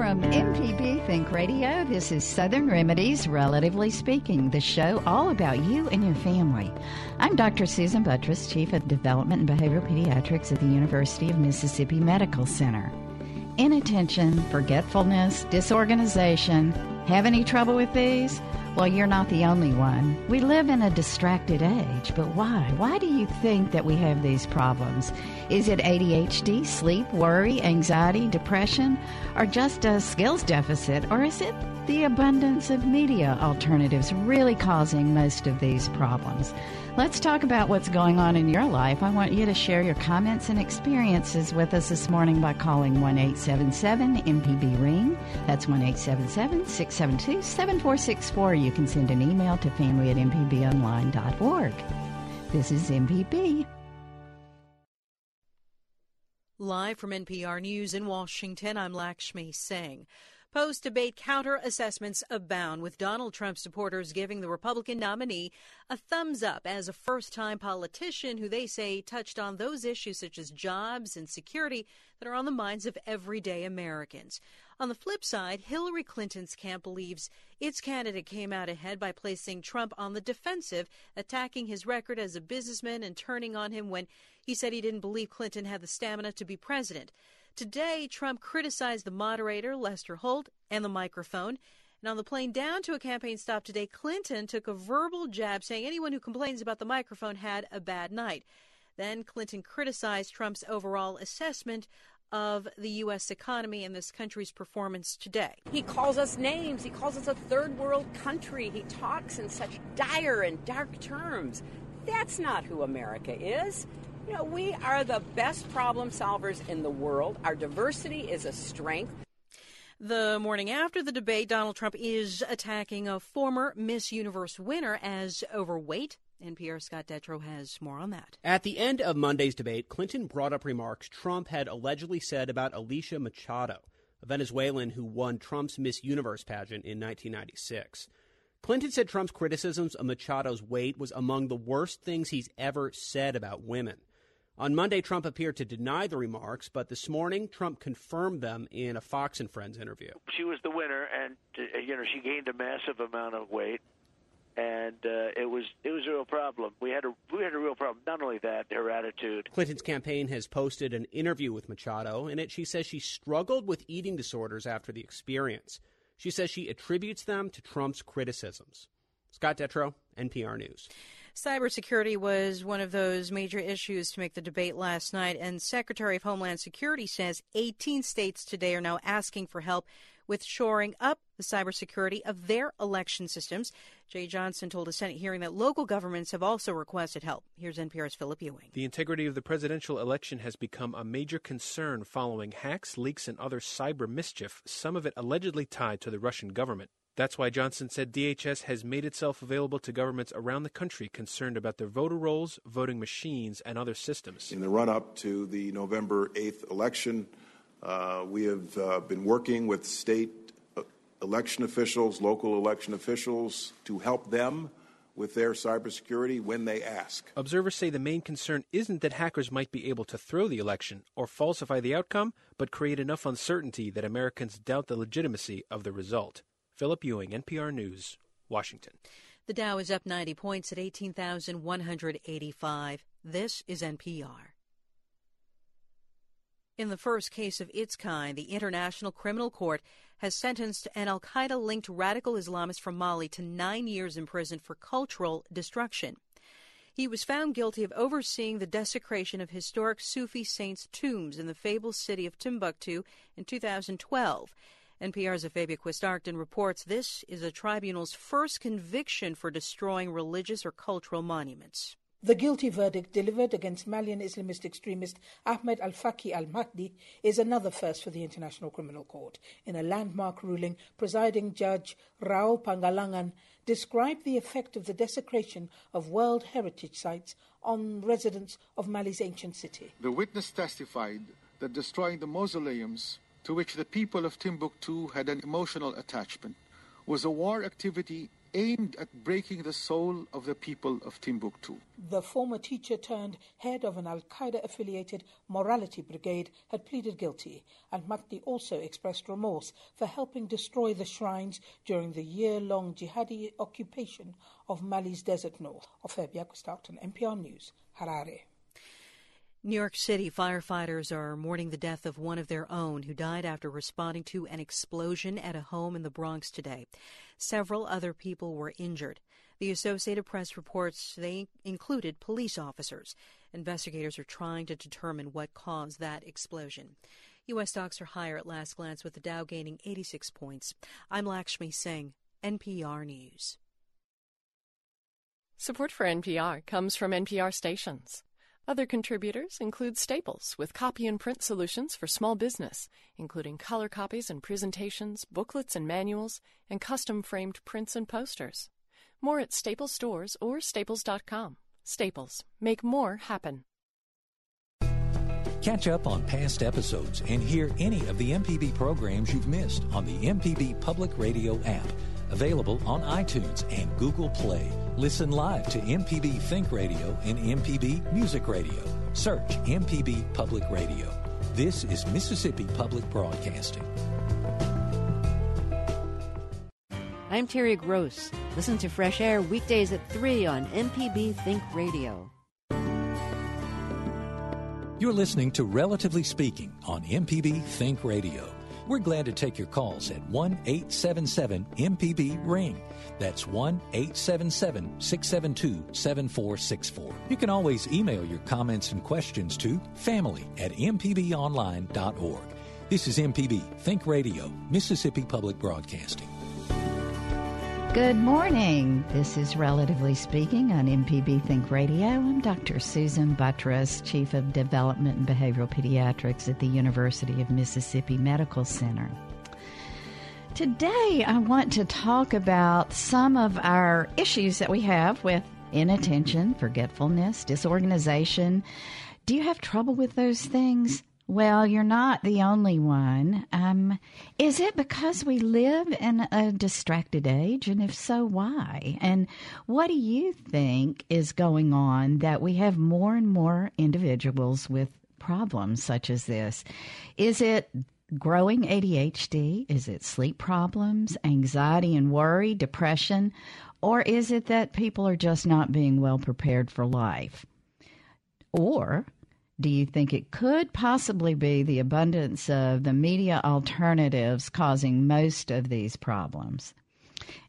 From MPB Think Radio, this is Southern Remedies, Relatively Speaking, the show all about you and your family. I'm Dr. Susan Buttross, Chief of Development and Behavioral Pediatrics at the University of Mississippi Medical Center. Inattention, forgetfulness, disorganization. Have any trouble with these? Well, you're not the only one. We live in a distracted age, but why? Why do you think that we have these problems? Is it ADHD, sleep, worry, anxiety, depression, or just a skills deficit, or is it the abundance of media alternatives really causing most of these problems? Let's talk about what's going on in your life. I want you to share your comments and experiences with us this morning by calling 1 877 MPB Ring. That's 1 877 672 7464. You can send an email to family at mpbonline.org. This is MPB. Live from NPR News in Washington, I'm Lakshmi Singh. Post debate counter assessments abound, with Donald Trump supporters giving the Republican nominee a thumbs up as a first time politician who they say touched on those issues such as jobs and security that are on the minds of everyday Americans. On the flip side, Hillary Clinton's camp believes its candidate came out ahead by placing Trump on the defensive, attacking his record as a businessman and turning on him when he said he didn't believe Clinton had the stamina to be president. Today, Trump criticized the moderator, Lester Holt, and the microphone. And on the plane down to a campaign stop today, Clinton took a verbal jab saying anyone who complains about the microphone had a bad night. Then Clinton criticized Trump's overall assessment of the U.S. economy and this country's performance today. He calls us names. He calls us a third world country. He talks in such dire and dark terms. That's not who America is. You know, we are the best problem solvers in the world. Our diversity is a strength. The morning after the debate, Donald Trump is attacking a former Miss Universe winner as overweight. NPR Scott Detrow has more on that. At the end of Monday's debate, Clinton brought up remarks Trump had allegedly said about Alicia Machado, a Venezuelan who won Trump's Miss Universe pageant in 1996. Clinton said Trump's criticisms of Machado's weight was among the worst things he's ever said about women. On Monday, Trump appeared to deny the remarks, but this morning, Trump confirmed them in a Fox and Friends interview. She was the winner, and uh, you know she gained a massive amount of weight, and uh, it was it was a real problem. We had a we had a real problem. Not only that, her attitude. Clinton's campaign has posted an interview with Machado. In it, she says she struggled with eating disorders after the experience. She says she attributes them to Trump's criticisms. Scott Detrow, NPR News. Cybersecurity was one of those major issues to make the debate last night, and Secretary of Homeland Security says 18 states today are now asking for help with shoring up the cybersecurity of their election systems. Jeh Johnson told a Senate hearing that local governments have also requested help. Here's NPR's Philip Ewing. The integrity of the presidential election has become a major concern following hacks, leaks, and other cyber mischief, some of it allegedly tied to the Russian government. That's why Johnson said DHS has made itself available to governments around the country concerned about their voter rolls, voting machines, and other systems. In the run up to the November 8th election, uh, we have uh, been working with state uh, election officials, local election officials, to help them with their cybersecurity when they ask. Observers say the main concern isn't that hackers might be able to throw the election or falsify the outcome, but create enough uncertainty that Americans doubt the legitimacy of the result. Philip Ewing, NPR News, Washington. The Dow is up 90 points at 18,185. This is NPR. In the first case of its kind, the International Criminal Court has sentenced an Al Qaeda linked radical Islamist from Mali to nine years in prison for cultural destruction. He was found guilty of overseeing the desecration of historic Sufi saints' tombs in the fabled city of Timbuktu in 2012 NPR's Ofeibea Quist-Arcton reports this is the tribunal's first conviction for destroying religious or cultural monuments. The guilty verdict delivered against Malian Islamist extremist Ahmed Al Faki Al Mahdi is another first for the International Criminal Court. In a landmark ruling, presiding judge Raul Pangalangan described the effect of the desecration of World Heritage sites on residents of Mali's ancient city. The witness testified that destroying the mausoleums to which the people of Timbuktu had an emotional attachment, was a war activity aimed at breaking the soul of the people of Timbuktu. The former teacher turned head of an Al Qaeda affiliated morality brigade had pleaded guilty, and Mahdi also expressed remorse for helping destroy the shrines during the year long jihadi occupation of Mali's desert north. Ofeibea Quist-Arcton, NPR News, Harare. New York City firefighters are mourning the death of one of their own who died after responding to an explosion at a home in the Bronx today. Several other people were injured. The Associated Press reports they included police officers. Investigators are trying to determine what caused that explosion. U.S. stocks are higher at last glance with the Dow gaining 86 points. I'm Lakshmi Singh, NPR News. Support for NPR comes from NPR stations. Other contributors include Staples with copy and print solutions for small business, including color copies and presentations, booklets and manuals, and custom framed prints and posters. More at Staples stores or staples.com. Staples, make more happen. Catch up on past episodes and hear any of the MPB programs you've missed on the MPB Public Radio app, available on iTunes and Google Play. Listen live to MPB Think Radio and MPB Music Radio. Search MPB Public Radio. This is Mississippi Public Broadcasting. I'm Terry Gross. Listen to Fresh Air weekdays at 3 on MPB Think Radio. You're listening to Relatively Speaking on MPB Think Radio. We're glad to take your calls at 1 877 MPB Ring. That's 1 877 672 7464. You can always email your comments and questions to family at mpbonline.org. This is MPB Think Radio, Mississippi Public Broadcasting. Good morning. This is Relatively Speaking on MPB Think Radio. I'm Dr. Susan Buttross, Chief of Development and Behavioral Pediatrics at the University of Mississippi Medical Center. Today, I want to talk about some of our issues that we have with inattention, forgetfulness, disorganization. Do you have trouble with those things? Well, you're not the only one. Um, is it because we live in a distracted age? And if so, why? And what do you think is going on that we have more and more individuals with problems such as this? Is it growing ADHD? Is it sleep problems, anxiety and worry, depression? Or is it that people are just not being well prepared for life? Or do you think it could possibly be the abundance of the media alternatives causing most of these problems?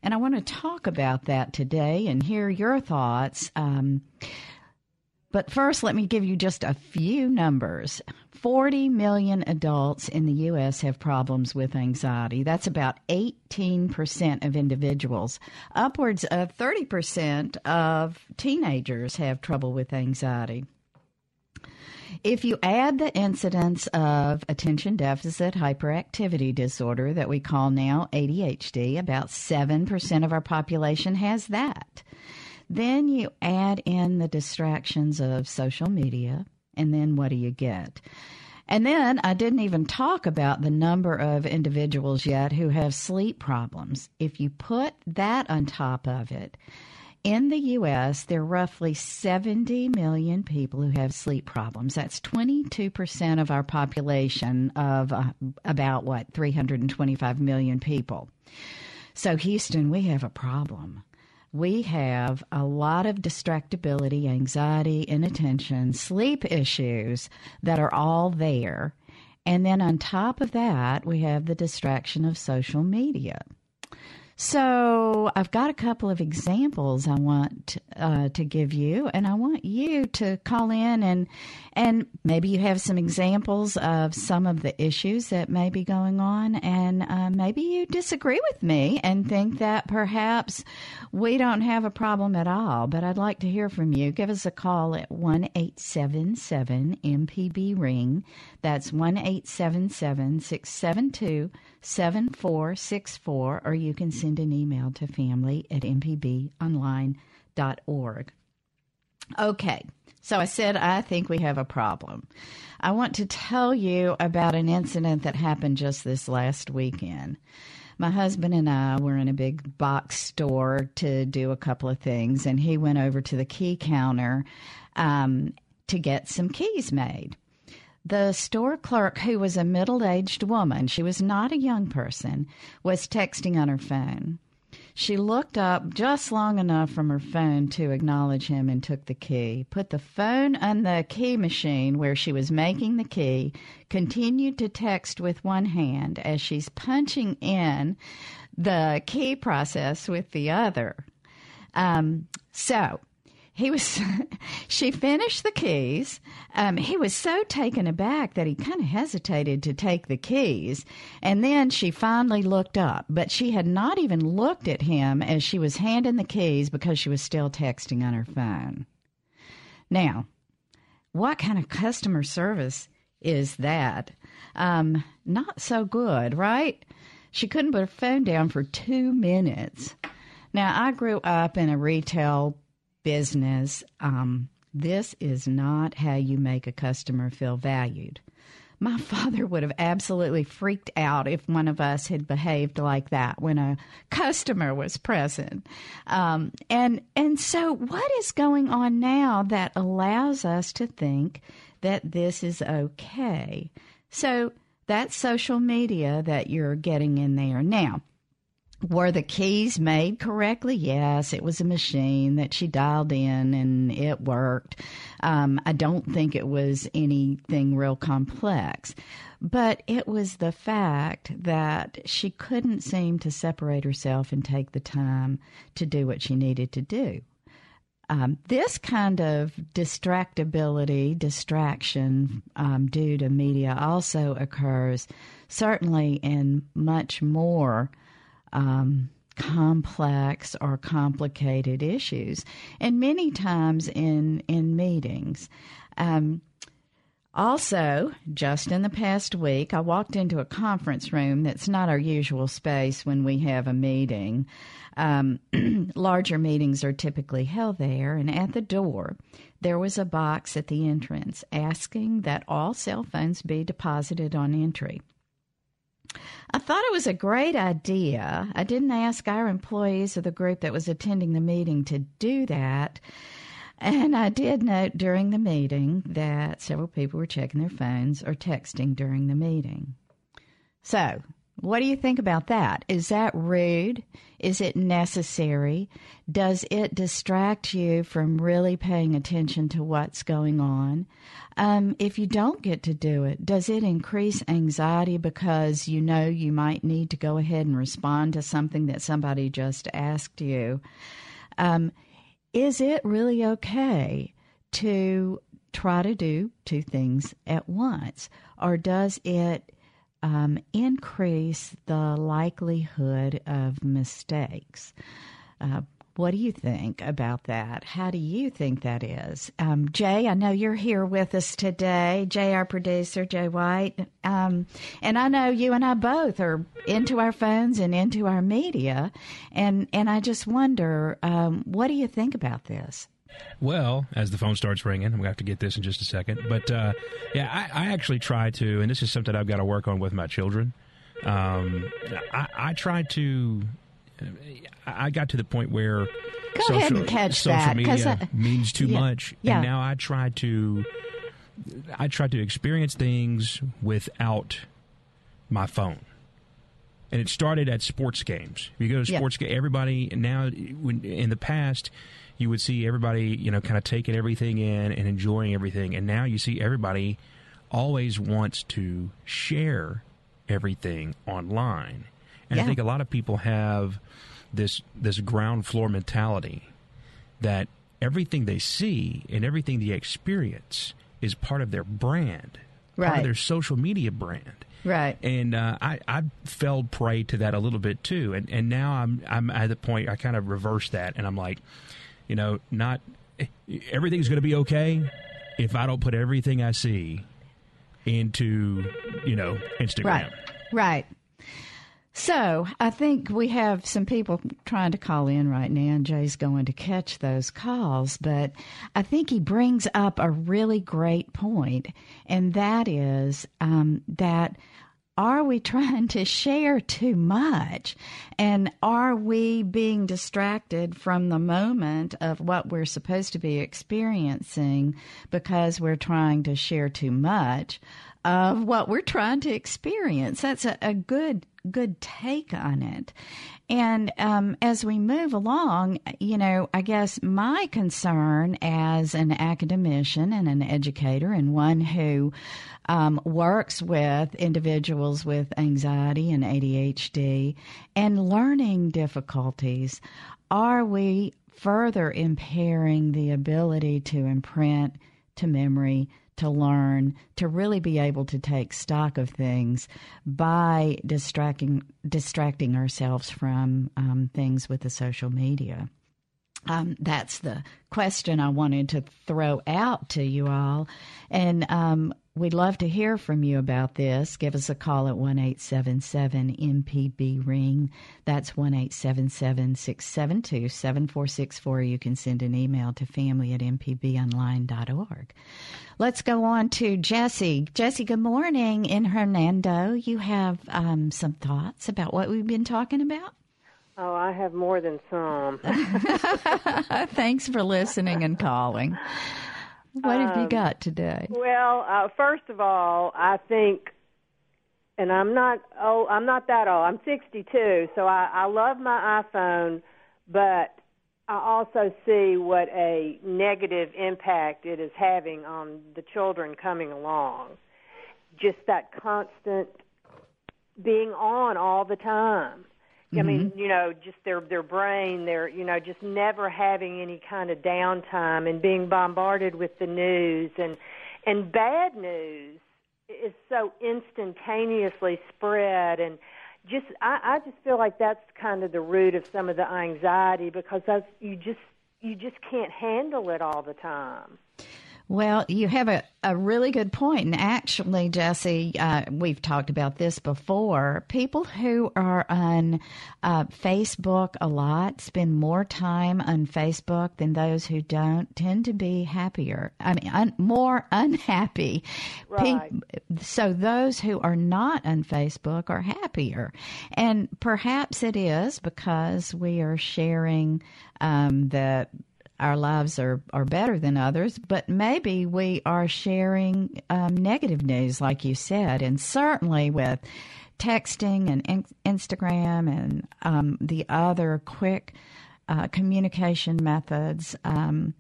And I want to talk about that today and hear your thoughts. Um, but first, let me give you just a few numbers. 40 million adults in the U.S. have problems with anxiety. That's about 18% of individuals. Upwards of 30% of teenagers have trouble with anxiety. If you add the incidence of attention deficit hyperactivity disorder that we call now ADHD, about 7% of our population has that. Then you add in the distractions of social media, and then what do you get? And then I didn't even talk about the number of individuals yet who have sleep problems. If you put that on top of it, in the U.S., there are roughly 70 million people who have sleep problems. That's 22% of our population of uh, about what, 325 million people. So, Houston, we have a problem. We have a lot of distractibility, anxiety, inattention, sleep issues that are all there. And then on top of that, we have the distraction of social media. So I've got a couple of examples I want uh, to give you, and I want you to call in and and maybe you have some examples of some of the issues that may be going on, and uh, maybe you disagree with me and think that perhaps we don't have a problem at all. But I'd like to hear from you. Give us a call at one eight seven seven MPB ring. That's one eight seven seven six seven two. 7464, or you can send an email to family at mpbonline.org. Okay, so I said I think we have a problem. I want to tell you about an incident that happened just this last weekend. my husband and I were in a big box store to do a couple of things, and he went over to the key counter um, to get some keys made. The store clerk, who was a middle aged woman, she was not a young person, was texting on her phone. She looked up just long enough from her phone to acknowledge him and took the key, put the phone on the key machine where she was making the key, continued to text with one hand as she's punching in the key process with the other. Um, so he was she finished the keys. Um, he was so taken aback that he kind of hesitated to take the keys. And then she finally looked up but she had not even looked at him as she was handing the keys because she was still texting on her phone. Now what kind of customer service is that? Um, not so good right? She couldn't put her phone down for two minutes. Now i grew up in a retail business, um, this is not how you make a customer feel valued. My father would have absolutely freaked out if one of us had behaved like that when a customer was present. Um, and and so, what is going on now that allows us to think that this is okay? So that's social media that you're getting in there now. Were the keys made correctly? Yes, it was a machine that she dialed in and it worked. Um, I don't think it was anything real complex, but it was the fact that she couldn't seem to separate herself and take the time to do what she needed to do. Um, this kind of distractibility, distraction um, due to media also occurs certainly in much more um, complex or complicated issues, and many times in in meetings. Um, also, just in the past week, I walked into a conference room that's not our usual space when we have a meeting. Um, larger meetings are typically held there, and at the door, there was a box at the entrance asking that all cell phones be deposited on entry. I thought it was a great idea. I didn't ask our employees of the group that was attending the meeting to do that. And I did note during the meeting that several people were checking their phones or texting during the meeting. So, what do you think about that? Is that rude? Is it necessary? Does it distract you from really paying attention to what's going on? Um, if you don't get to do it, does it increase anxiety because you know you might need to go ahead and respond to something that somebody just asked you? Um, is it really okay to try to do two things at once? Or does it um, increase the likelihood of mistakes. Uh, what do you think about that? How do you think that is? Um, Jay, I know you're here with us today. Jay, our producer, Jay White. Um, and I know you and I both are into our phones and into our media. And, and I just wonder, um, what do you think about this? Well, as the phone starts ringing, I'm going to have to get this in just a second. But uh, yeah, I, I, actually try to, and this is something I've got to work on with my children. Um, I, I try to. I got to the point where Go social, ahead and catch social that, media I, means too yeah, much, yeah. and now I try to. I try to experience things without my phone and it started at sports games. If you go to sports yeah. game, everybody now. In the past, you would see everybody, you know, kind of taking everything in and enjoying everything. And now you see everybody always wants to share everything online. And yeah. I think a lot of people have this this ground floor mentality that everything they see and everything they experience is part of their brand, right. part of their social media brand. Right. And uh, I I fell prey to that a little bit too. And and now I'm I'm at the point I kind of reverse that and I'm like, you know, not everything's going to be okay if I don't put everything I see into, you know, Instagram. Right. Right. So I think we have some people trying to call in right now, and Jay's going to catch those calls. But I think he brings up a really great point, and that is um, that are we trying to share too much? And are we being distracted from the moment of what we're supposed to be experiencing because we're trying to share too much of what we're trying to experience? That's a, a good good take on it. And um, as we move along, you know, I guess my concern as an academician and an educator and one who um, works with individuals with anxiety and ADHD and learning difficulties, are we further impairing the ability to imprint to memory to learn, to really be able to take stock of things by distracting distracting ourselves from um, things with the social media. Um, that's the question I wanted to throw out to you all. And um, We'd love to hear from you about this. Give us a call at 1 877 MPB Ring. That's 1 877 672 7464. You can send an email to family at mpbonline.org. Let's go on to Jesse. Jesse, good morning. In Hernando, you have um, some thoughts about what we've been talking about? Oh, I have more than some. Thanks for listening and calling. What have you um, got today? Well, uh, first of all, I think, and I'm not oh, I'm not that old. I'm 62, so I, I love my iPhone, but I also see what a negative impact it is having on the children coming along. Just that constant being on all the time. Mm-hmm. I mean, mm-hmm. you know, just their their brain, their you know, just never having any kind of downtime and being bombarded with the news and and bad news is so instantaneously spread and just I, I just feel like that's kind of the root of some of the anxiety because that's you just you just can't handle it all the time. Well, you have a, a really good point. And actually, Jesse, uh, we've talked about this before. People who are on uh, Facebook a lot spend more time on Facebook than those who don't tend to be happier. I mean, un- more unhappy. Right. Pe- so those who are not on Facebook are happier. And perhaps it is because we are sharing um, the our lives are, are better than others, but maybe we are sharing um, negative news, like you said, and certainly with texting and in- Instagram and um, the other quick uh, communication methods. Um,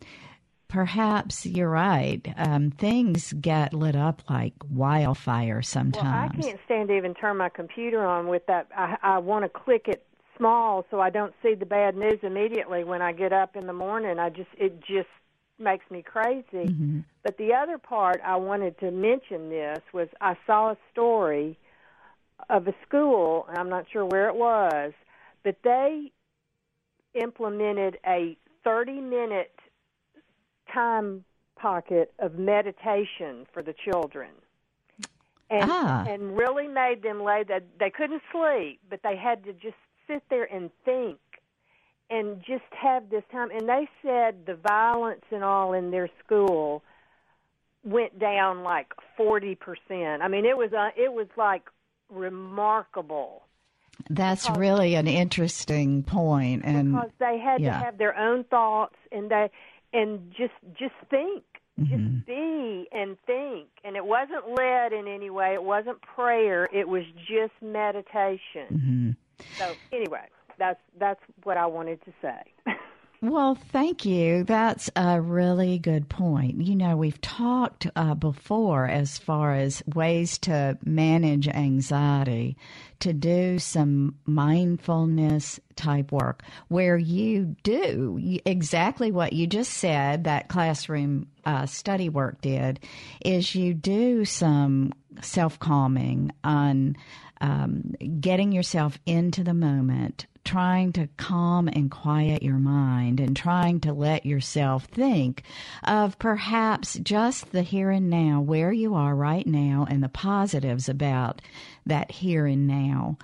perhaps you're right. Um, things get lit up like wildfire sometimes. Well, I can't stand to even turn my computer on with that. I, I want to click it small so I don't see the bad news immediately when I get up in the morning. I just it just makes me crazy. Mm-hmm. But the other part I wanted to mention this was I saw a story of a school, I'm not sure where it was, but they implemented a 30 minute time pocket of meditation for the children. And, ah. and really made them lay that they couldn't sleep, but they had to just sit there and think and just have this time. And they said the violence and all in their school went down like forty percent. I mean, it was uh, it was like remarkable. That's because, really an interesting point, and because they had yeah. to have their own thoughts and they and just just think, mm-hmm. just be and think. And it wasn't led in any way. It wasn't prayer. It was just meditation. So anyway, that's that's what I wanted to say. Well, thank you. That's a really good point. You know, we've talked uh, before as far as ways to manage anxiety, to do some mindfulness type work where you do exactly what you just said that classroom uh, study work did is you do some self calming on um, getting yourself into the moment, trying to calm and quiet your mind, and trying to let yourself think of perhaps just the here and now, where you are right now, and the positives about that here and now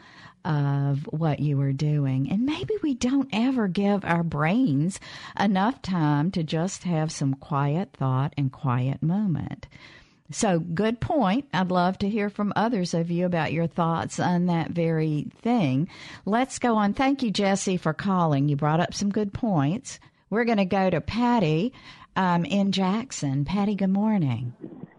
of what you are doing. And maybe we don't ever give our brains enough time to just have some quiet thought and quiet moment. So good point. I'd love to hear from others of you about your thoughts on that very thing. Let's go on. Thank you, Jesse, for calling. You brought up some good points. We're going to go to Patty um, in Jackson. Patty, good morning.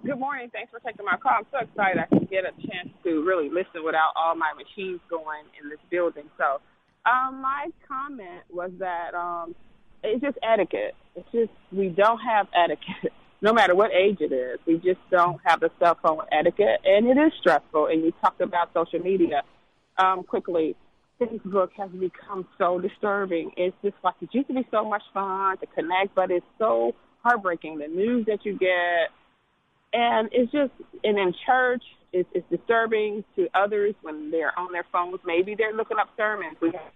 Good morning. Thanks for taking my call. I'm so excited I can get a chance to really listen without all my machines going in this building. So, um, my comment was that um, it's just etiquette. It's just we don't have etiquette, no matter what age it is. We just don't have the cell phone etiquette, and it is stressful. And you talked about social media um, quickly. Facebook has become so disturbing. It's just like it used to be so much fun to connect, but it's so heartbreaking. The news that you get, and it's just and in church, it's, it's disturbing to others when they're on their phones. Maybe they're looking up sermons. We have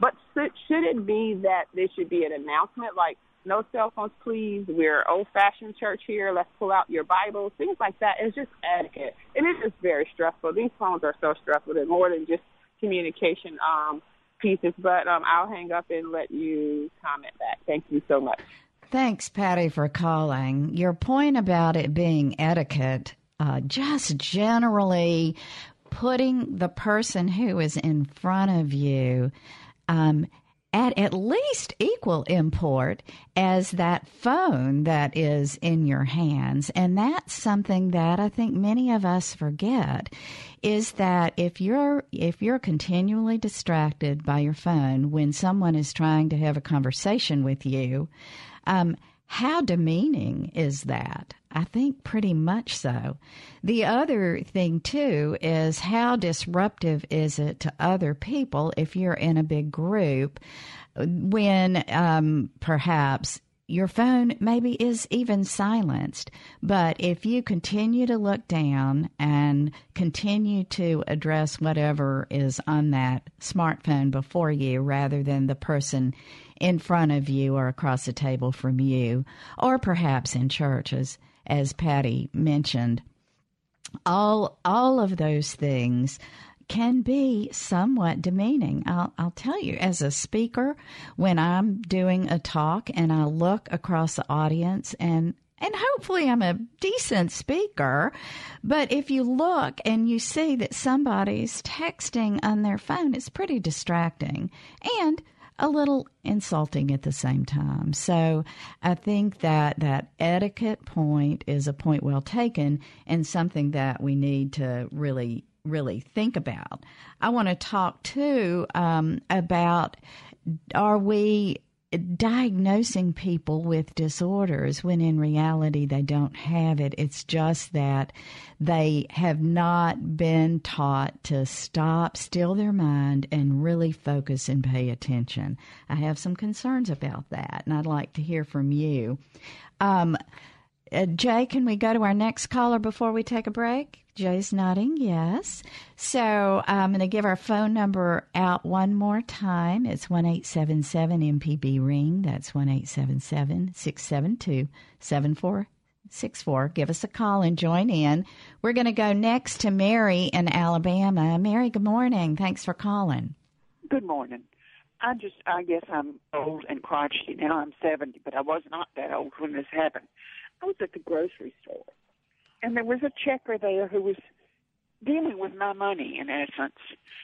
but should it be that there should be an announcement like, no cell phones, please. We're old-fashioned church here. Let's pull out your Bibles, things like that. It's just etiquette, and it is very stressful. These phones are so stressful. They're more than just communication um, pieces. But um, I'll hang up and let you comment back. Thank you so much. Thanks, Patty, for calling. Your point about it being etiquette, uh, just generally putting the person who is in front of you um, at at least equal import as that phone that is in your hands. And that's something that I think many of us forget is that if you're if you're continually distracted by your phone when someone is trying to have a conversation with you, um, how demeaning is that? I think pretty much so. The other thing, too, is how disruptive is it to other people if you're in a big group when um, perhaps your phone maybe is even silenced. But if you continue to look down and continue to address whatever is on that smartphone before you rather than the person in front of you or across the table from you, or perhaps in churches, as Patty mentioned. All all of those things can be somewhat demeaning. I'll, I'll tell you, as a speaker, when I'm doing a talk and I look across the audience and and hopefully I'm a decent speaker. But if you look and you see that somebody's texting on their phone, it's pretty distracting. And a little insulting at the same time. So I think that that etiquette point is a point well taken and something that we need to really, really think about. I want to talk too um, about are we diagnosing people with disorders when in reality they don't have it. It's just that they have not been taught to stop, still their mind, and really focus and pay attention. I have some concerns about that, and I'd like to hear from you. Um, uh, Jay, can we go to our next caller before we take a break? Jay's nodding, yes. So I'm going to give our phone number out one more time. It's 1 877 MPB Ring. That's 1 877 672 7464. Give us a call and join in. We're going to go next to Mary in Alabama. Mary, good morning. Thanks for calling. Good morning. I just, I guess I'm old and crotchety now. I'm 70, but I was not that old when this happened. I was at the grocery store and there was a checker there who was dealing with my money in essence.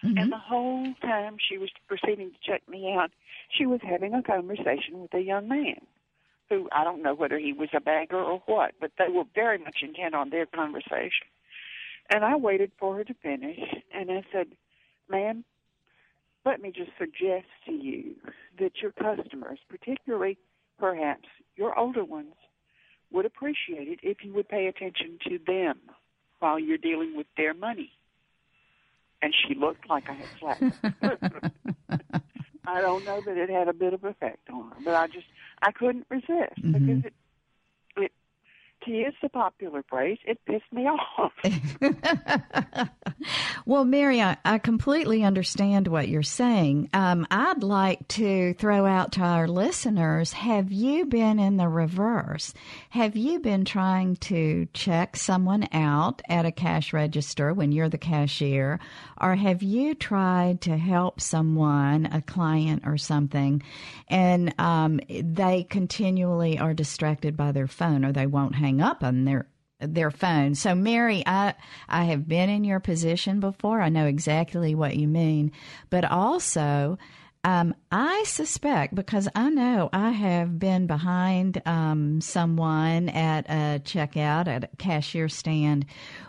Mm-hmm. And the whole time she was proceeding to check me out, she was having a conversation with a young man who I don't know whether he was a bagger or what, but they were very much intent on their conversation. And I waited for her to finish and I said, Ma'am, let me just suggest to you that your customers, particularly perhaps your older ones, would appreciate it if you would pay attention to them while you're dealing with their money. And she looked like I had slapped I don't know that it had a bit of effect on her, but I just I couldn't resist mm-hmm. because it it to use the popular phrase, it pissed me off. well, Mary, I, I, completely understand what you're saying. Um, I'd like to throw out to our listeners have you been in the reverse? Have you been trying to check someone out at a cash register when you're the cashier? Or have you tried to help someone, a client or something, and um, they continually are distracted by their phone or they won't hang up on their their phone. So, Mary, I I have been in your position before. I know exactly what you mean, but also um, I suspect because I know I have been behind um, someone at a checkout at a cashier stand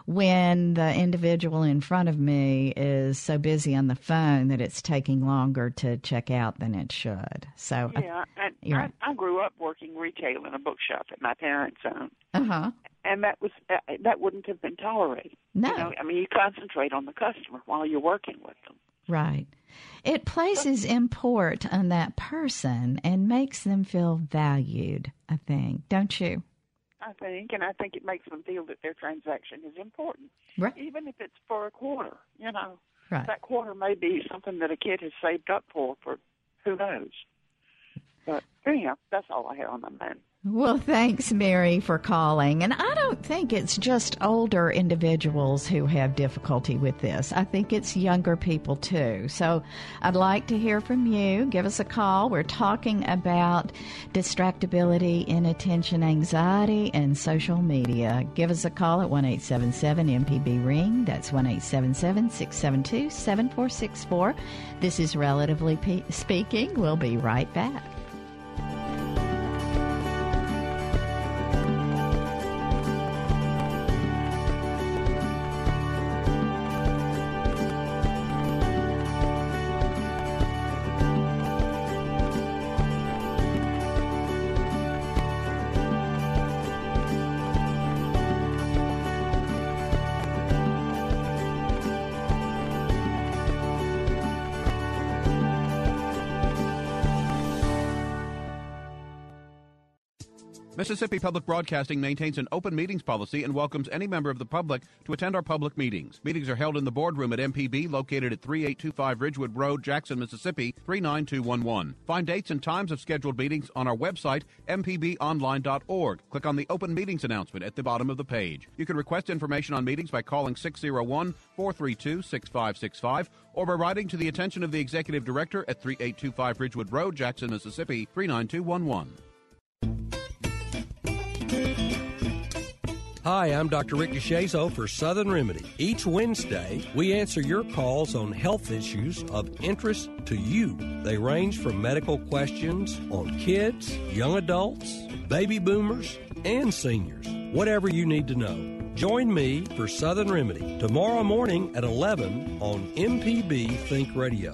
when the individual in front of me is so busy on the phone that it's taking longer to check out than it should. So yeah, I, I, right. I grew up working retail in a bookshop at my parents owned. Uh huh. And that was uh, that wouldn't have been tolerated. No, you know, I mean you concentrate on the customer while you're working with them. Right. It places import on that person and makes them feel valued, I think, don't you? I think, and I think it makes them feel that their transaction is important. Right. Even if it's for a quarter, you know. Right. That quarter may be something that a kid has saved up for for who knows. But anyhow, that's all I have on my mind. Well, thanks, Mary, for calling. And I don't think it's just older individuals who have difficulty with this. I think it's younger people too. So I'd like to hear from you. Give us a call. We're talking about distractibility, inattention, anxiety, and social media. Give us a call at 1 877 MPB Ring. That's 1 877 672 7464. This is Relatively Speaking. We'll be right back. Mississippi Public Broadcasting maintains an open meetings policy and welcomes any member of the public to attend our public meetings. Meetings are held in the boardroom at MPB, located at 3825 Ridgewood Road, Jackson, Mississippi 39211. Find dates and times of scheduled meetings on our website, mpbonline.org. Click on the open meetings announcement at the bottom of the page. You can request information on meetings by calling 601 432 6565 or by writing to the attention of the Executive Director at 3825 Ridgewood Road, Jackson, Mississippi 39211. Hi, I'm Dr. Rick DeShazo for Southern Remedy. Each Wednesday, we answer your calls on health issues of interest to you. They range from medical questions on kids, young adults, baby boomers, and seniors. Whatever you need to know. Join me for Southern Remedy tomorrow morning at 11 on MPB Think Radio.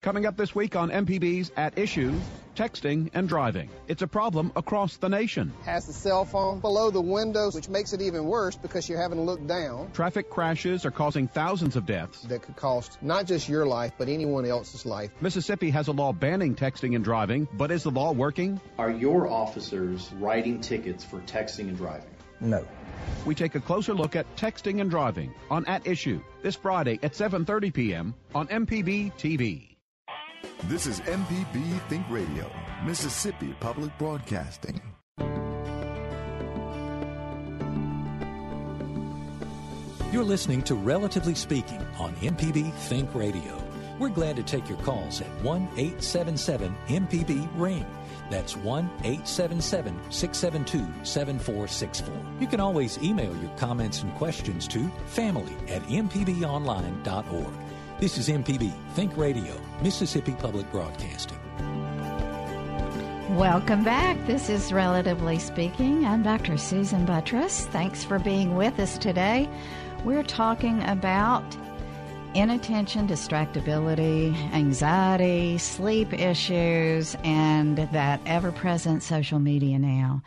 Coming up this week on MPB's At Issue, texting and driving. It's a problem across the nation. Has the cell phone below the windows, which makes it even worse because you're having to look down. Traffic crashes are causing thousands of deaths. That could cost not just your life, but anyone else's life. Mississippi has a law banning texting and driving, but is the law working? Are your officers writing tickets for texting and driving? No. We take a closer look at texting and driving on At Issue this Friday at 7:30 p.m. on MPB TV. This is MPB Think Radio, Mississippi Public Broadcasting. You're listening to Relatively Speaking on MPB Think Radio. We're glad to take your calls at 1 877 MPB Ring. That's 1 877 672 7464. You can always email your comments and questions to family at mpbonline.org. This is MPB Think Radio, Mississippi Public Broadcasting. Welcome back. This is Relatively Speaking. I'm Dr. Susan Buttross. Thanks for being with us today. We're talking about inattention, distractibility, anxiety, sleep issues, and that ever present social media now.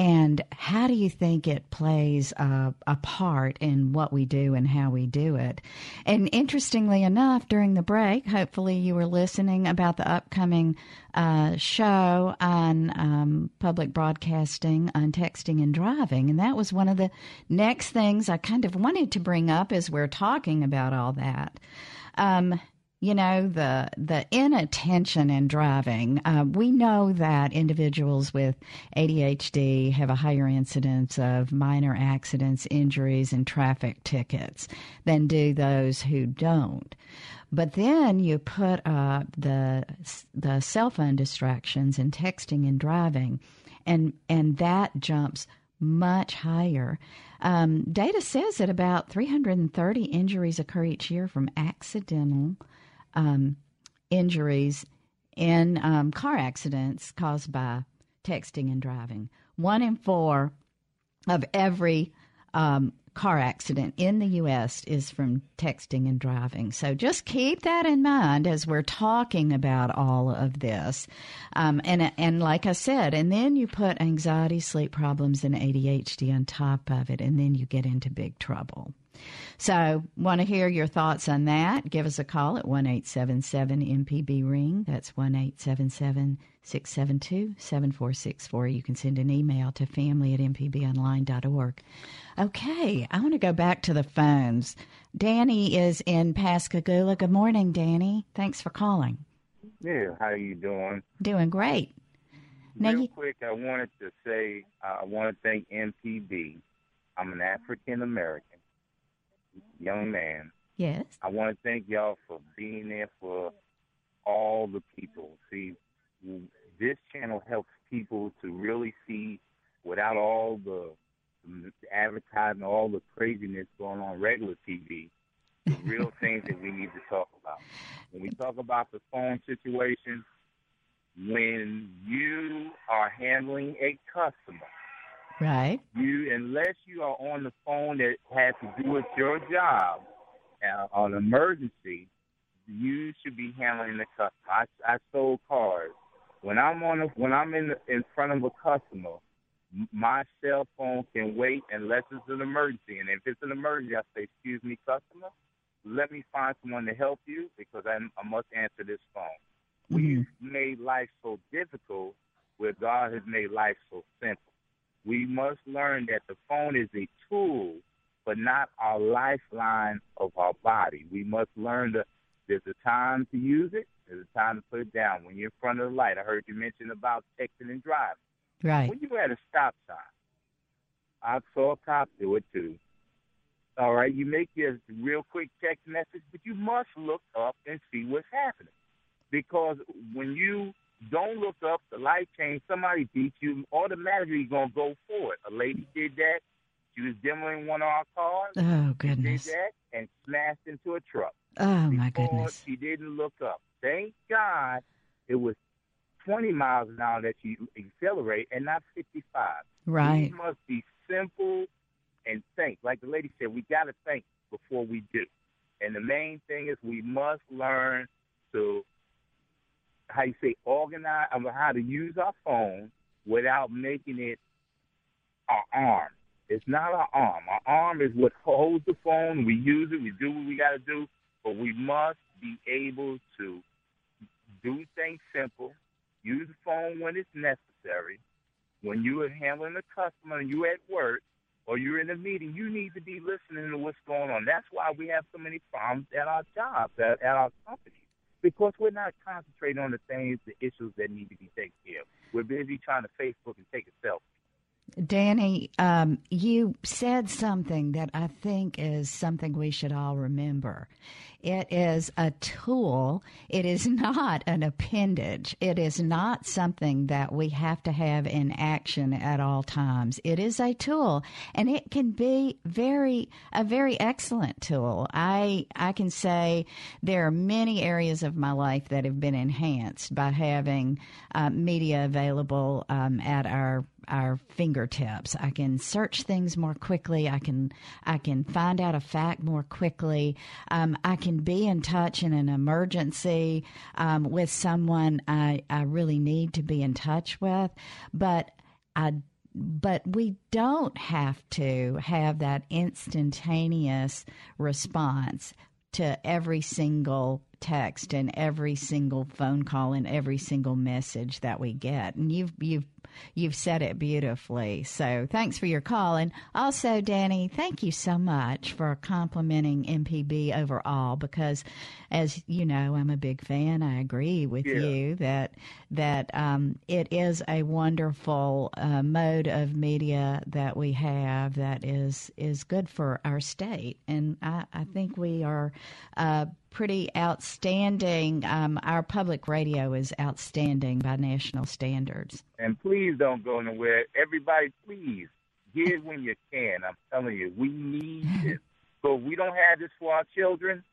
And how do you think it plays a, a, part in what we do and how we do it? And interestingly enough, during the break, hopefully you were listening about the upcoming uh, show on um, public broadcasting on texting and driving. And that was one of the next things I kind of wanted to bring up as we're talking about all that. Um, you know the the inattention in driving. Uh, we know that individuals with ADHD have a higher incidence of minor accidents, injuries, and traffic tickets than do those who don't. But then you put up the the cell phone distractions and texting and driving, and and that jumps much higher. Um, data says that about 330 injuries occur each year from accidental um, injuries in um, car accidents caused by texting and driving. One in four of every um, car accident in the U.S. is from texting and driving. So just keep that in mind as we're talking about all of this. Um, and and like I said, and then you put anxiety, sleep problems, and ADHD on top of it, and then you get into big trouble. So, want to hear your thoughts on that? Give us a call at 1 877 MPB Ring. That's 1 877 672 7464. You can send an email to family at mpbonline.org. Okay, I want to go back to the phones. Danny is in Pascagoula. Good morning, Danny. Thanks for calling. Yeah, how are you doing? Doing great. Now Real you... quick, I wanted to say uh, I want to thank MPB. I'm an African American young man. Yes. I want to thank y'all for being there for all the people. See, this channel helps people to really see without all the, advertising, all the craziness going on regular TV, the real things that we need to talk about. When we talk about the phone situation, when you are handling a customer, Right. You, unless you are on the phone that has to do with your job, uh, on emergency, you should be handling the customer. I, I sold cars. When I'm on, a, when I'm in the, in front of a customer, my cell phone can wait unless it's an emergency. And if it's an emergency, I say, "Excuse me, customer, let me find someone to help you because I, I must answer this phone." Mm-hmm. We've made life so difficult where God has made life so simple. We must learn that the phone is a tool, but not our lifeline of our body. We must learn that there's a time to use it, there's a time to put it down. When you're in front of the light, I heard you mention about texting and driving. Right. When you're at a stop sign, I saw a cop do it too. All right, you make your real quick text message, but you must look up and see what's happening. Because when you don't look up the light change. Somebody beat you. Automatically, you're gonna go for it. A lady did that. She was demoing one of our cars. Oh goodness! She did that and smashed into a truck. Oh my goodness! She didn't look up. Thank God it was 20 miles an hour that she accelerate and not 55. Right. We must be simple and think. Like the lady said, we got to think before we do. And the main thing is we must learn to how you say organize how to use our phone without making it our arm. It's not our arm. Our arm is what holds the phone. We use it. We do what we got to do, but we must be able to do things simple. Use the phone when it's necessary. When you are handling a customer and you're at work or you're in a meeting, you need to be listening to what's going on. That's why we have so many problems at our jobs, at, at our companies because we're not concentrating on the things, the issues that need to be taken care of. We're busy trying to Facebook and take a selfie. Danny, um, you said something that I think is something we should all remember. It is a tool. It is not an appendage. It is not something that we have to have in action at all times. It is a tool and it can be very, a very excellent tool. I, I can say there are many areas of my life that have been enhanced by having uh, media available um, at our our fingertips. I can search things more quickly. I can I can find out a fact more quickly. Um, I can be in touch in an emergency um, with someone I, I really need to be in touch with, but I but we don't have to have that instantaneous response to every single text and every single phone call and every single message that we get. And you've you've you've said it beautifully. So thanks for your call. And also, Danny, thank you so much for complimenting MPB overall because, as you know, I'm a big fan. I agree with Yeah. you that that um, it is a wonderful uh, mode of media that we have that is is good for our state, and I, I think we are uh, pretty outstanding. Um, our public radio is outstanding by national standards. And please don't go nowhere. Everybody, please get when you can. I'm telling you, we need it. So if we don't have this for our children,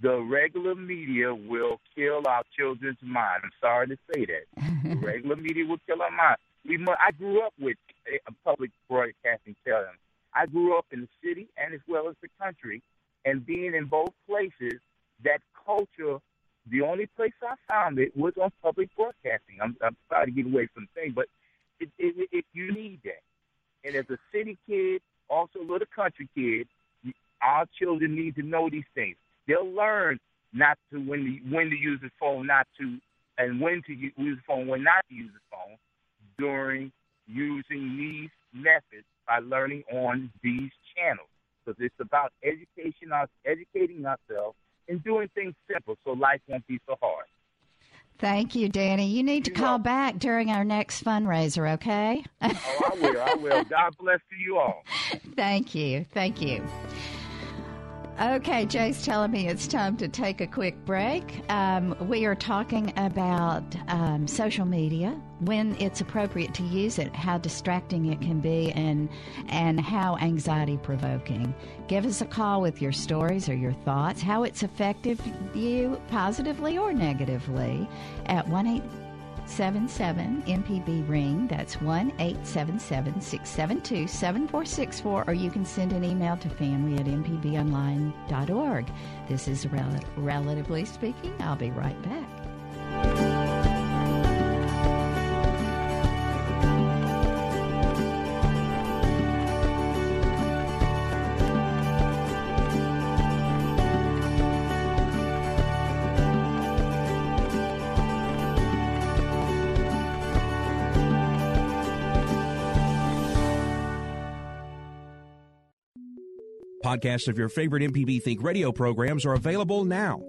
the regular media will kill our children's mind. I'm sorry to say that. the regular media will kill our mind. We mu I grew up with a public broadcasting channel. I grew up in the city and as well as the country, and being in both places, that culture. The only place I found it was on public broadcasting. I'm, I'm sorry to get away from the thing, but it, it, it, you need that. And as a city kid, also a little country kid, our children need to know these things. They'll learn not to when to, when to use the phone, not to, and when to use the phone, when not to use the phone during using these methods by learning on these channels. Because it's about education, us, educating ourselves, and doing things simple so life won't be so hard. Thank you, Danny. You need to call back during our next fundraiser, okay? Oh, I will. I will. God bless to you all. Thank you. Thank you. Okay, Jay's telling me it's time to take a quick break. Um, we are talking about um, social media, when it's appropriate to use it, how distracting it can be, and and how anxiety provoking. Give us a call with your stories or your thoughts, how it's affected you positively or negatively, at one eight. 77 MPB ring. That's 1 877 672 7464, or you can send an email to family at mpbonline.org. This is Rel- Relatively Speaking. I'll be right back. Podcasts of your favorite MPB Think radio programs are available now.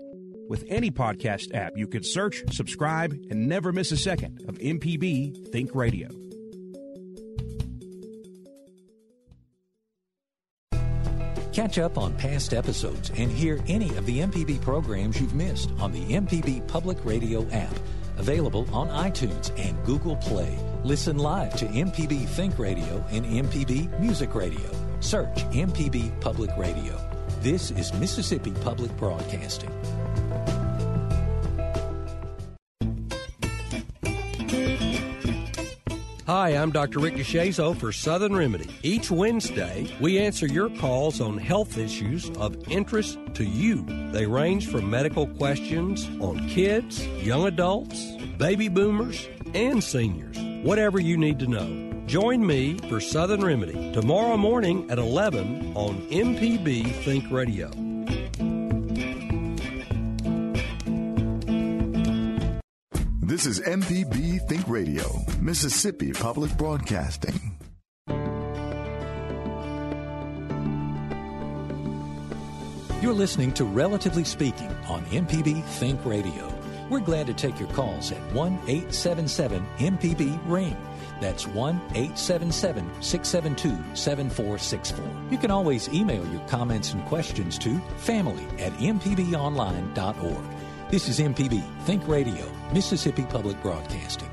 With any podcast app, you can search, subscribe, and never miss a second of MPB Think Radio. Catch up on past episodes and hear any of the MPB programs you've missed on the MPB Public Radio app. Available on iTunes and Google Play. Listen live to MPB Think Radio and MPB Music Radio. Search MPB Public Radio. This is Mississippi Public Broadcasting. Hi, I'm Dr. Rick DeShazo for Southern Remedy. Each Wednesday, we answer your calls on health issues of interest to you. They range from medical questions on kids, young adults, baby boomers, and seniors. Whatever you need to know. Join me for Southern Remedy tomorrow morning at 11 on MPB Think Radio. This is MPB Think Radio, Mississippi Public Broadcasting. You're listening to Relatively Speaking on MPB Think Radio. We're glad to take your calls at 1 877 MPB Ring. That's 1 877 672 7464. You can always email your comments and questions to family at mpbonline.org. This is MPB Think Radio, Mississippi Public Broadcasting.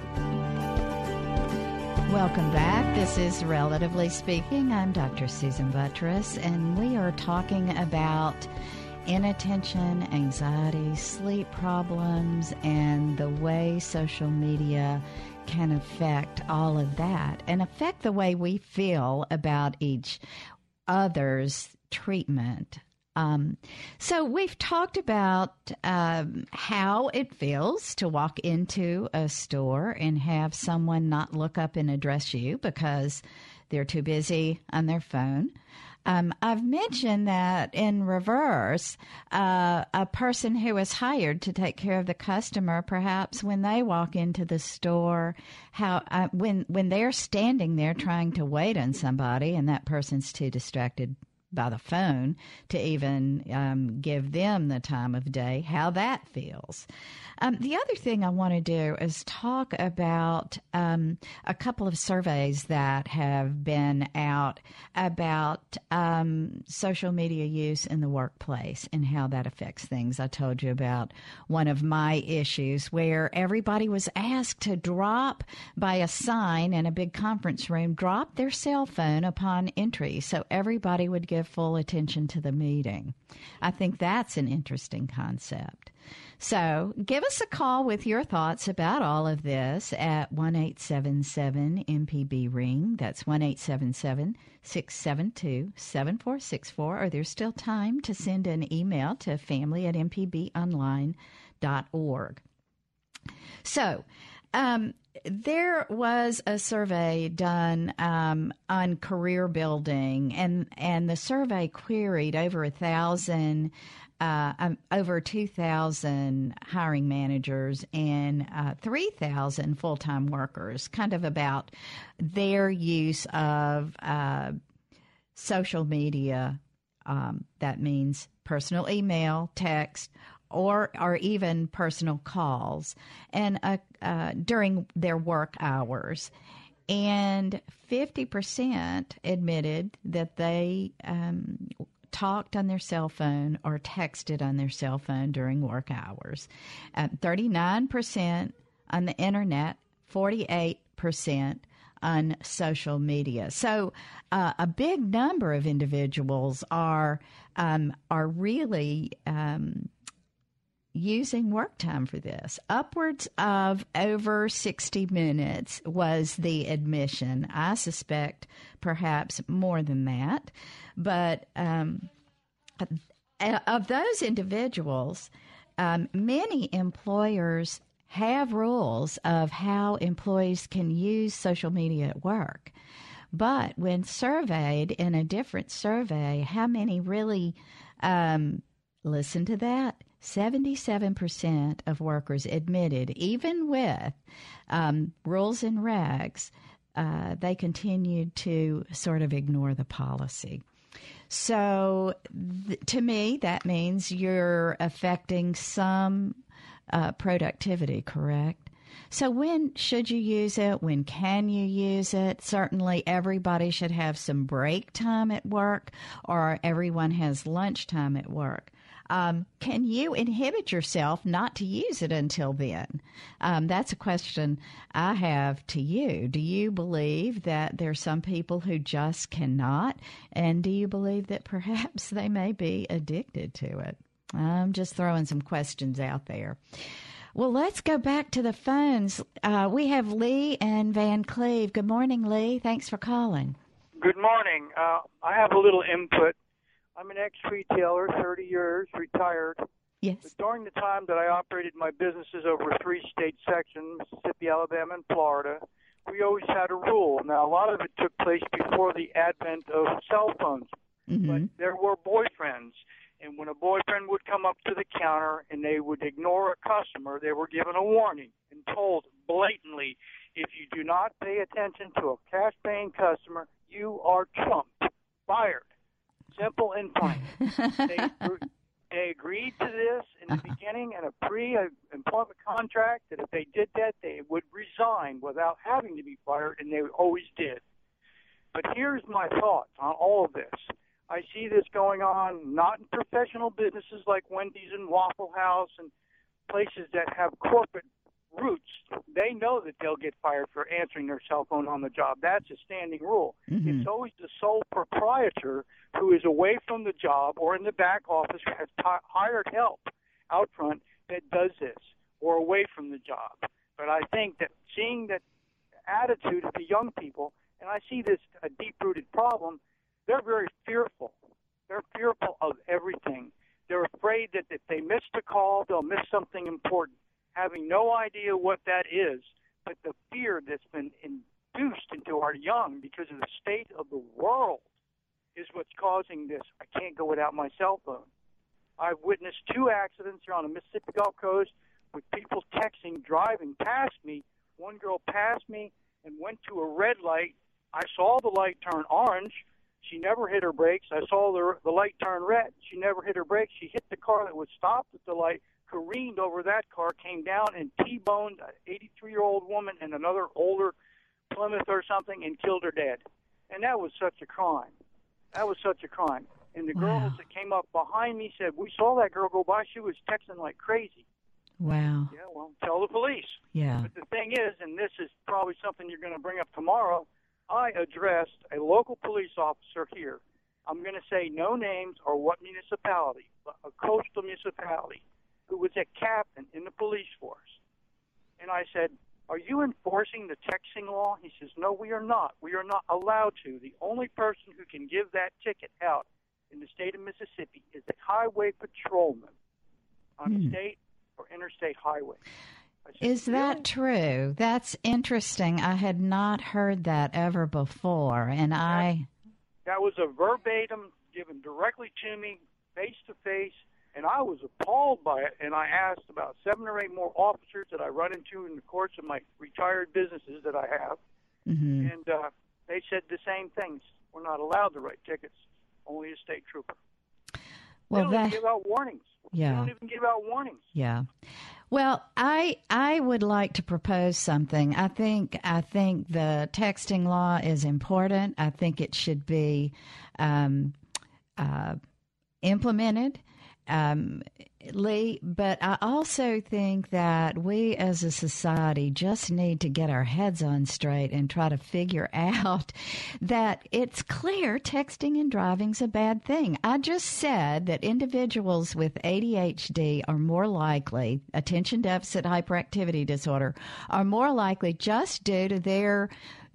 Welcome back. This is Relatively Speaking. I'm Dr. Susan Buttross, and we are talking about inattention, anxiety, sleep problems, and the way social media can affect all of that and affect the way we feel about each other's treatment. Um, so we've talked about um, how it feels to walk into a store and have someone not look up and address you because they're too busy on their phone. Um, I've mentioned that in reverse, uh, a person who is hired to take care of the customer, perhaps when they walk into the store, how uh, when when they're standing there trying to wait on somebody, and that person's too distracted by the phone to even um, give them the time of day, how that feels. Um, the other thing I want to do is talk about um, a couple of surveys that have been out about um, social media use in the workplace and how that affects things. I told you about one of my issues where everybody was asked to drop by a sign in a big conference room, drop their cell phone upon entry so everybody would give full attention to the meeting. I think that's an interesting concept. So give us a call with your thoughts about all of this at 1 877 MPB Ring. That's 1 877 672 7464. Or there's still time to send an email to family at mpbonline.org. So, um, there was a survey done um, on career building, and and the survey queried over a thousand uh, um, over 2,000 hiring managers and uh, 3,000 full time workers, kind of about their use of uh, social media. Um, that means personal email, text, or or even personal calls, and uh, uh, during their work hours. And 50% admitted that they um, talked on their cell phone or texted on their cell phone during work hours. Uh, 39% on the internet, 48% on social media. So uh, a big number of individuals are um, are really um, using work time for this. Upwards of over 60 minutes was the admission. I suspect perhaps more than that. But um, of those individuals, um, many employers have rules of how employees can use social media at work. But when surveyed in a different survey, how many really um, listen to that? 77% of workers admitted, even with um, rules and regs, uh, they continued to sort of ignore the policy. So th- to me, that means you're affecting some uh, productivity, correct? So when should you use it? When can you use it? Certainly everybody should have some break time at work or everyone has lunch time at work. Um, can you inhibit yourself not to use it until then? Um, that's a question I have to you. Do you believe that there are some people who just cannot? And do you believe that perhaps they may be addicted to it? I'm just throwing some questions out there. Well, let's go back to the phones. Uh, we have Lee and Vancleave. Good morning, Lee. Thanks for calling. Good morning. Uh, I have a little input I'm an ex-retailer, 30 years, retired. Yes. But during the time that I operated my businesses over three state sections, Mississippi, Alabama, and Florida, we always had a rule. Now, a lot of it took place before the advent of cell phones, mm-hmm. but there were boyfriends. And when a boyfriend would come up to the counter and they would ignore a customer, they were given a warning and told blatantly, if you do not pay attention to a cash paying customer, you are trumped, fired simple and plain. they, they agreed to this in the uh-huh. beginning in a pre-employment contract that if they did that, they would resign without having to be fired, and they always did. But here's my thoughts on all of this. I see this going on not in professional businesses like Wendy's and Waffle House and places that have corporate roots, they know that they'll get fired for answering their cell phone on the job. That's a standing rule. Mm-hmm. It's always the sole proprietor who is away from the job or in the back office who has t- hired help out front that does this or away from the job. But I think that seeing that attitude of the young people, and I see this a deep-rooted problem, they're very fearful. They're fearful of everything. They're afraid that if they miss the call, they'll miss something important having no idea what that is, but the fear that's been introduced into our young because of the state of the world is what's causing this. I can't go without my cell phone. I've witnessed two accidents here on the Mississippi Gulf Coast with people texting, driving past me. One girl passed me and went to a red light. I saw the light turn orange. She never hit her brakes. I saw the, the light turn red. She never hit her brakes. She hit the car that was stopped at the light, careened over that car, came down and T-boned an 83-year-old woman and another older Plymouth or something and killed her dead. And that was such a crime. That was such a crime. And the Wow. girls that came up behind me said, "We saw that girl go by. She was texting like crazy." Wow. Yeah, well, tell the police. Yeah. But the thing is, and this is probably something you're going to bring up tomorrow, I addressed a local police officer here. I'm going to say no names or what municipality, but a coastal municipality, who was a captain in the police force. And I said, Are you enforcing the texting law? He says, No, we are not. We are not allowed to. The only person who can give that ticket out in the state of Mississippi is a highway patrolman on a Hmm. state or interstate highway. Is that true? That's interesting. I had not heard that ever before, and I. That was a verbatim given directly to me, face to face, and I was appalled by it. And I asked about seven or eight more officers that I run into in the course of my retired businesses that I have, Mhm. and uh, they said the same things. We're not allowed to write tickets. Only a state trooper. Well, they don't that. even give out warnings. They Yeah. don't even give out warnings. Yeah. Well, I I would like to propose something. I think I think the texting law is important. I think it should be um, uh, implemented. Um, Lee, but I also think that we as a society just need to get our heads on straight and try to figure out that it's clear texting and driving's a bad thing. I just said that individuals with ADHD are more likely, attention deficit hyperactivity disorder, are more likely just due to their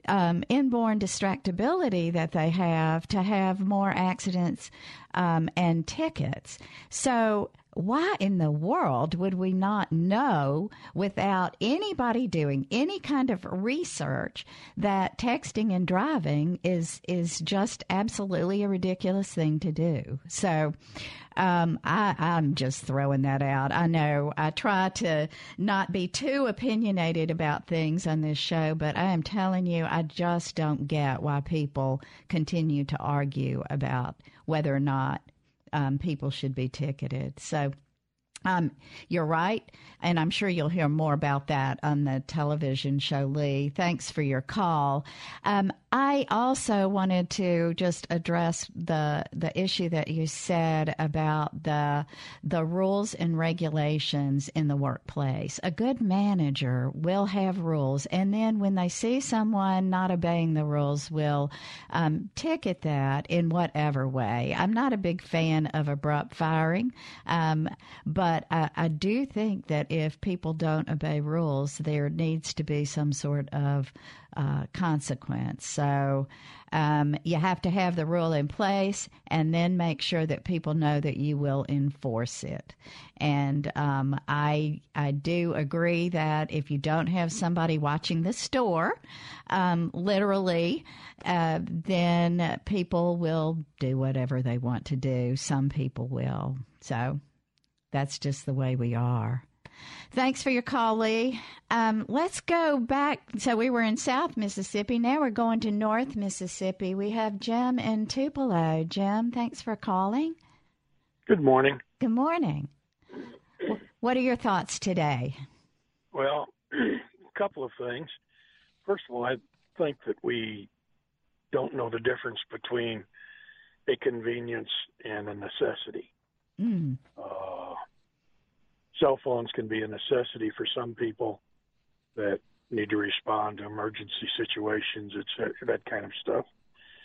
um, inborn distractibility that they have to have more accidents um, and tickets. So, why in the world would we not know without anybody doing any kind of research that texting and driving is is just absolutely a ridiculous thing to do? So, um, I, I'm just throwing that out. I know I try to not be too opinionated about things on this show, but I am telling you, I just don't get why people continue to argue about whether or not um, people should be ticketed. So, um, you're right, and I'm sure you'll hear more about that on the television show, Lee. Thanks for your call. Um, I also wanted to just address the the issue that you said about the the rules and regulations in the workplace. A good manager will have rules, and then when they see someone not obeying the rules, will um, ticket that in whatever way. I'm not a big fan of abrupt firing, um, but I, I do think that if people don't obey rules, there needs to be some sort of uh, consequence. So um, you have to have the rule in place and then make sure that people know that you will enforce it. And um, I I do agree that if you don't have somebody watching the store, um, literally, uh, then people will do whatever they want to do. Some people will. So that's just the way we are. Thanks for your call, Lee. Um, let's go back. So we were in South Mississippi. Now we're going to North Mississippi. We have Jim in Tupelo. Jim, thanks for calling. Good morning. Good morning. What are your thoughts today? Well, a couple of things. First of all, I think that we don't know the difference between a convenience and a necessity. Mm. Uh, cell phones can be a necessity for some people that need to respond to emergency situations, etc., that kind of stuff.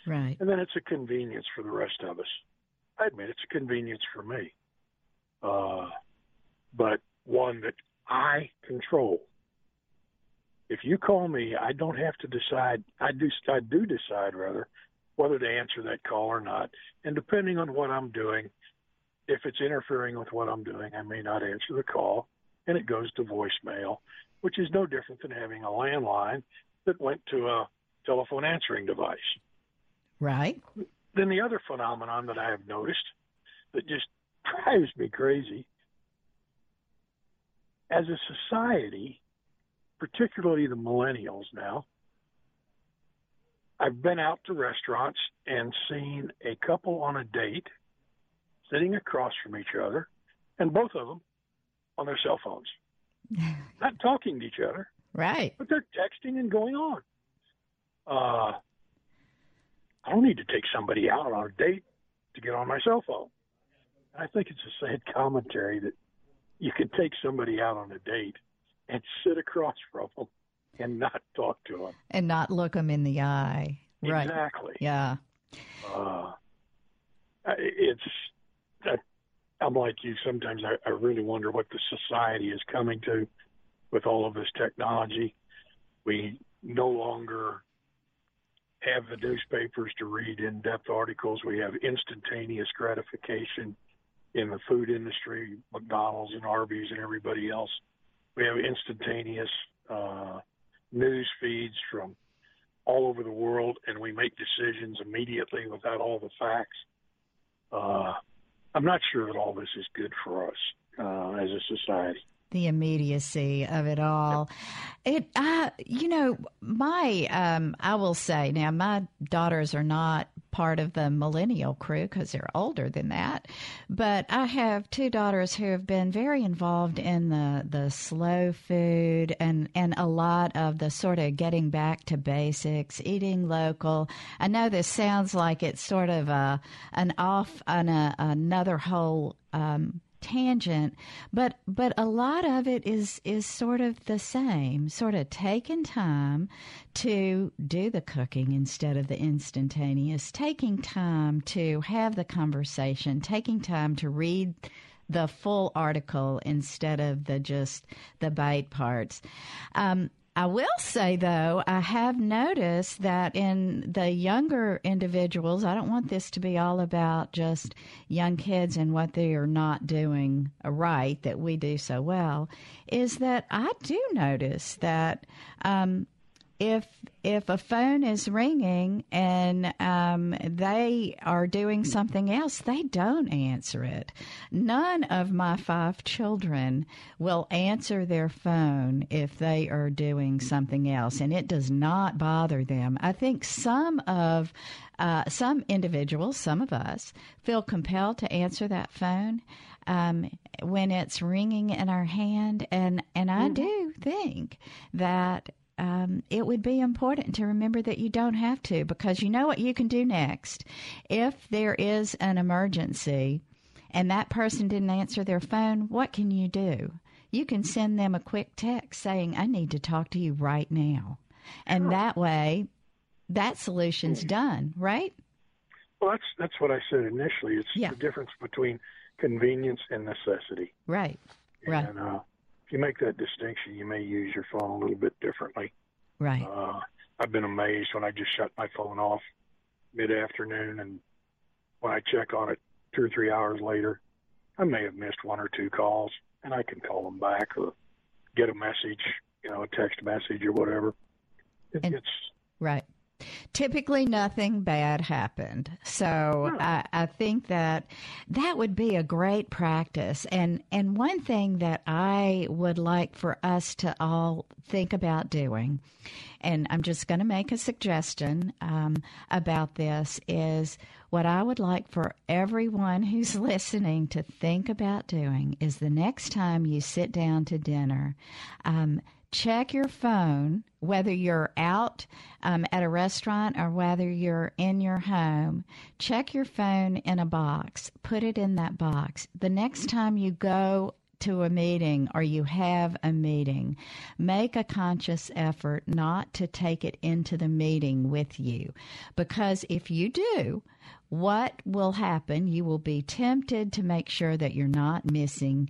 Right. And then it's a convenience for the rest of us. I admit it's a convenience for me, uh, but one that I control. If you call me, I don't have to decide. I do. I do decide rather whether to answer that call or not. And depending on what I'm doing, if it's interfering with what I'm doing, I may not answer the call, and it goes to voicemail, which is no different than having a landline that went to a telephone answering device. Right. Then the other phenomenon that I have noticed that just drives me crazy as a society, particularly the millennials now, I've been out to restaurants and seen a couple on a date sitting across from each other, and both of them on their cell phones, not talking to each other. Right. But they're texting and going on. Uh, I don't need to take somebody out on a date to get on my cell phone. I think it's a sad commentary that you can take somebody out on a date and sit across from them and not talk to them and not look them in the eye. Right. Exactly. Yeah. Uh, it's. I'm like you. Sometimes I, I really wonder what the society is coming to with all of this technology. We no longer have the newspapers to read in-depth articles. We have instantaneous gratification in the food industry, McDonald's and Arby's and everybody else. We have instantaneous uh, news feeds from all over the world, and we make decisions immediately without all the facts. Uh, I'm not sure that all this is good for us uh, as a society the immediacy of it all. It, uh, you know, my, um, I will say now, my daughters are not part of the millennial crew because they're older than that. But I have two daughters who have been very involved in the, the slow food and, and a lot of the sort of getting back to basics, eating local. I know this sounds like it's sort of a, an off on a, another whole, um, tangent, but but a lot of it is is sort of the same, sort of taking time to do the cooking instead of the instantaneous, taking time to have the conversation, taking time to read the full article instead of the just the bite parts. Um, I will say, though, I have noticed that in the younger individuals, I don't want this to be all about just young kids and what they are not doing right that we do so well, is that I do notice that um, if if a phone is ringing and um, they are doing something else, they don't answer it. None of my five children will answer their phone if they are doing something else, and it does not bother them. I think some of uh, some individuals, some of us, feel compelled to answer that phone. Um, when it's ringing in our hand, and and I mm-hmm. do think that um, it would be important to remember that you don't have to because you know what you can do next. If there is an emergency and that person didn't answer their phone, what can you do? You can send them a quick text saying, I need to talk to you right now. And that way, that solution's done, right? Well, that's that's what I said initially. It's yeah. the difference between convenience and necessity. Right. Right. And uh, if you make that distinction, you may use your phone a little bit differently. Right. Uh, I've been amazed when I just shut my phone off mid afternoon, and when I check on it two or three hours later, I may have missed one or two calls, and I can call them back or get a message, you know, a text message or whatever. It, and, it's right. Typically, nothing bad happened. So I, I, think that that would be a great practice. And and one thing that I would like for us to all think about doing, and I'm just going to make a suggestion um, about this, is what I would like for everyone who's listening to think about doing is the next time you sit down to dinner. Um, check your phone, whether you're out um, at a restaurant or whether you're in your home. Check your phone in a box, put it in that box. The next time you go to a meeting or you have a meeting, make a conscious effort not to take it into the meeting with you. Because if you do, what will happen? You will be tempted to make sure that you're not missing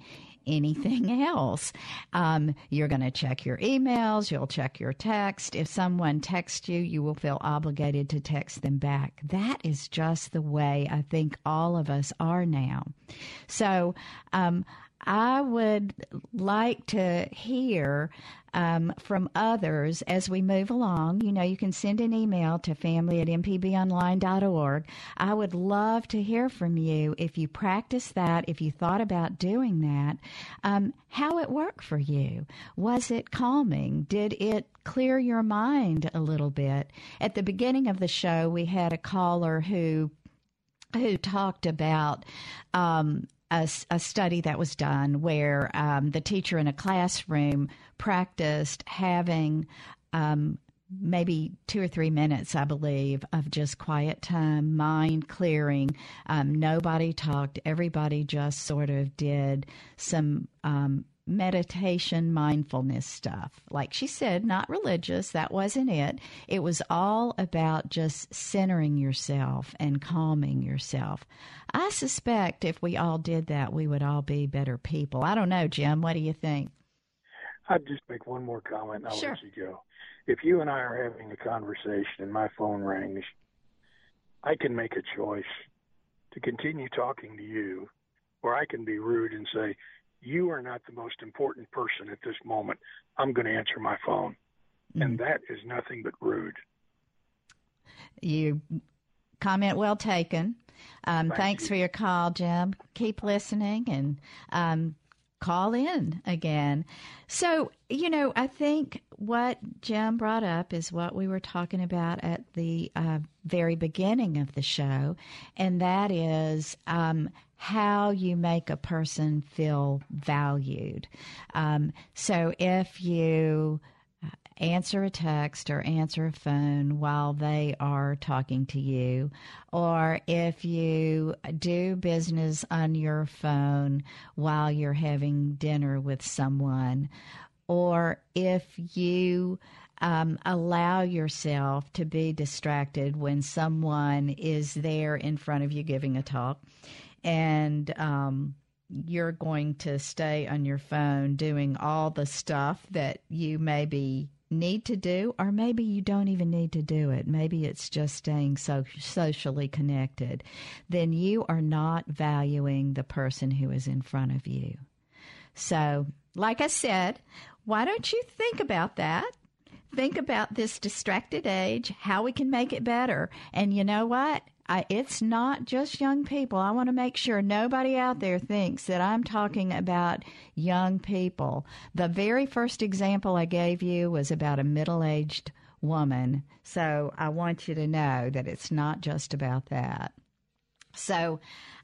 anything else. Um, you're going to check your emails, you'll check your text. If someone texts you, you will feel obligated to text them back. That is just the way I think all of us are now. So, um, I would like to hear um, from others as we move along. You know, you can send an email to family at mpbonline.org. I would love to hear from you if you practiced that, if you thought about doing that, um, how it worked for you. Was it calming? Did it clear your mind a little bit? At the beginning of the show, we had a caller who who talked about um, a, a, study that was done where um, the teacher in a classroom practiced having um, maybe two or three minutes, I believe, of just quiet time, mind clearing. Um, nobody talked. Everybody just sort of did some um, meditation, mindfulness stuff. Like she said, not religious, that wasn't it. It was all about just centering yourself and calming yourself. I suspect if we all did that, we would all be better people. I don't know, Jim. What do you think? I'd just make one more comment and I'll sure. let you go. If you and I are having a conversation and my phone rings, I can make a choice to continue talking to you, or I can be rude and say, you are not the most important person at this moment. I'm going to answer my phone. Mm-hmm. And that is nothing but rude. You comment well taken. Um, Thank thanks you. for your call, Jim. Keep listening and um, call in again. So, you know, I think what Jim brought up is what we were talking about at the uh, very beginning of the show, and that is um, how you make a person feel valued. Um, so if you answer a text or answer a phone while they are talking to you, or if you do business on your phone while you're having dinner with someone, or if you um, allow yourself to be distracted when someone is there in front of you giving a talk and um, you're going to stay on your phone doing all the stuff that you maybe need to do, or maybe you don't even need to do it. Maybe it's just staying so socially connected. Then you are not valuing the person who is in front of you. So, like I said, why don't you think about that? Think about this distracted age, how we can make it better. And you know what? I, it's not just young people. I want to make sure nobody out there thinks that I'm talking about young people. The very first example I gave you was about a middle aged woman. So I want you to know that it's not just about that. So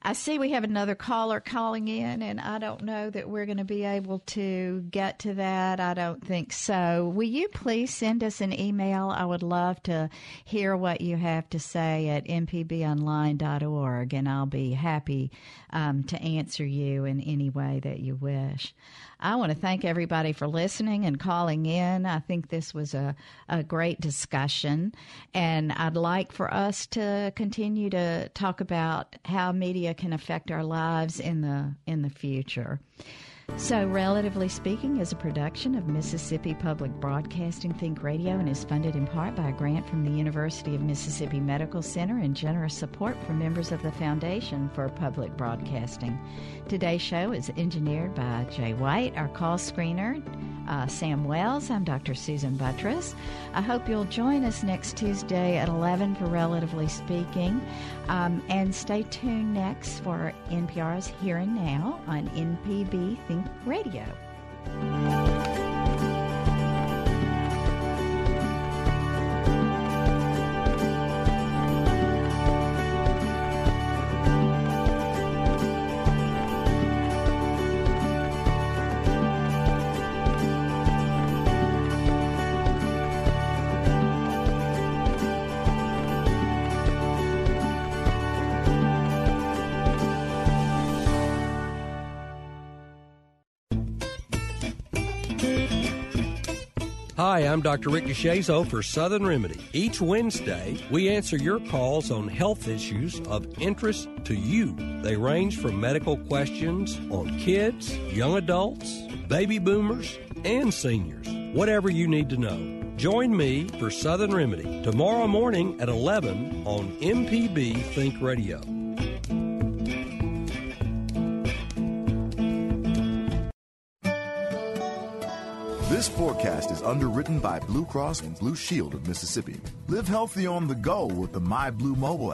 I see we have another caller calling in, and I don't know that we're going to be able to get to that. I don't think so. Will you please send us an email? I would love to hear what you have to say at mpbonline.org, and I'll be happy um, to answer you in any way that you wish. I want to thank everybody for listening and calling in. I think this was a, a great discussion, and I'd like for us to continue to talk about how media can affect our lives in the in the future. So, Relatively Speaking is a production of Mississippi Public Broadcasting Think Radio and is funded in part by a grant from the University of Mississippi Medical Center and generous support from members of the Foundation for Public Broadcasting. Today's show is engineered by Jay White, our call screener, uh, Sam Wells. I'm Dr. Susan Buttross. I hope you'll join us next Tuesday at 11 for Relatively Speaking. Um, and stay tuned next for NPR's Here and Now on MPB Think Radio. I'm Dr. Rick DeShazo for Southern Remedy. Each Wednesday, we answer your calls on health issues of interest to you. They range from medical questions on kids, young adults, baby boomers, and seniors. Whatever you need to know. Join me for Southern Remedy tomorrow morning at 11 on MPB Think Radio. This forecast is underwritten by Blue Cross and Blue Shield of Mississippi. Live healthy on the go with the My Blue mobile app.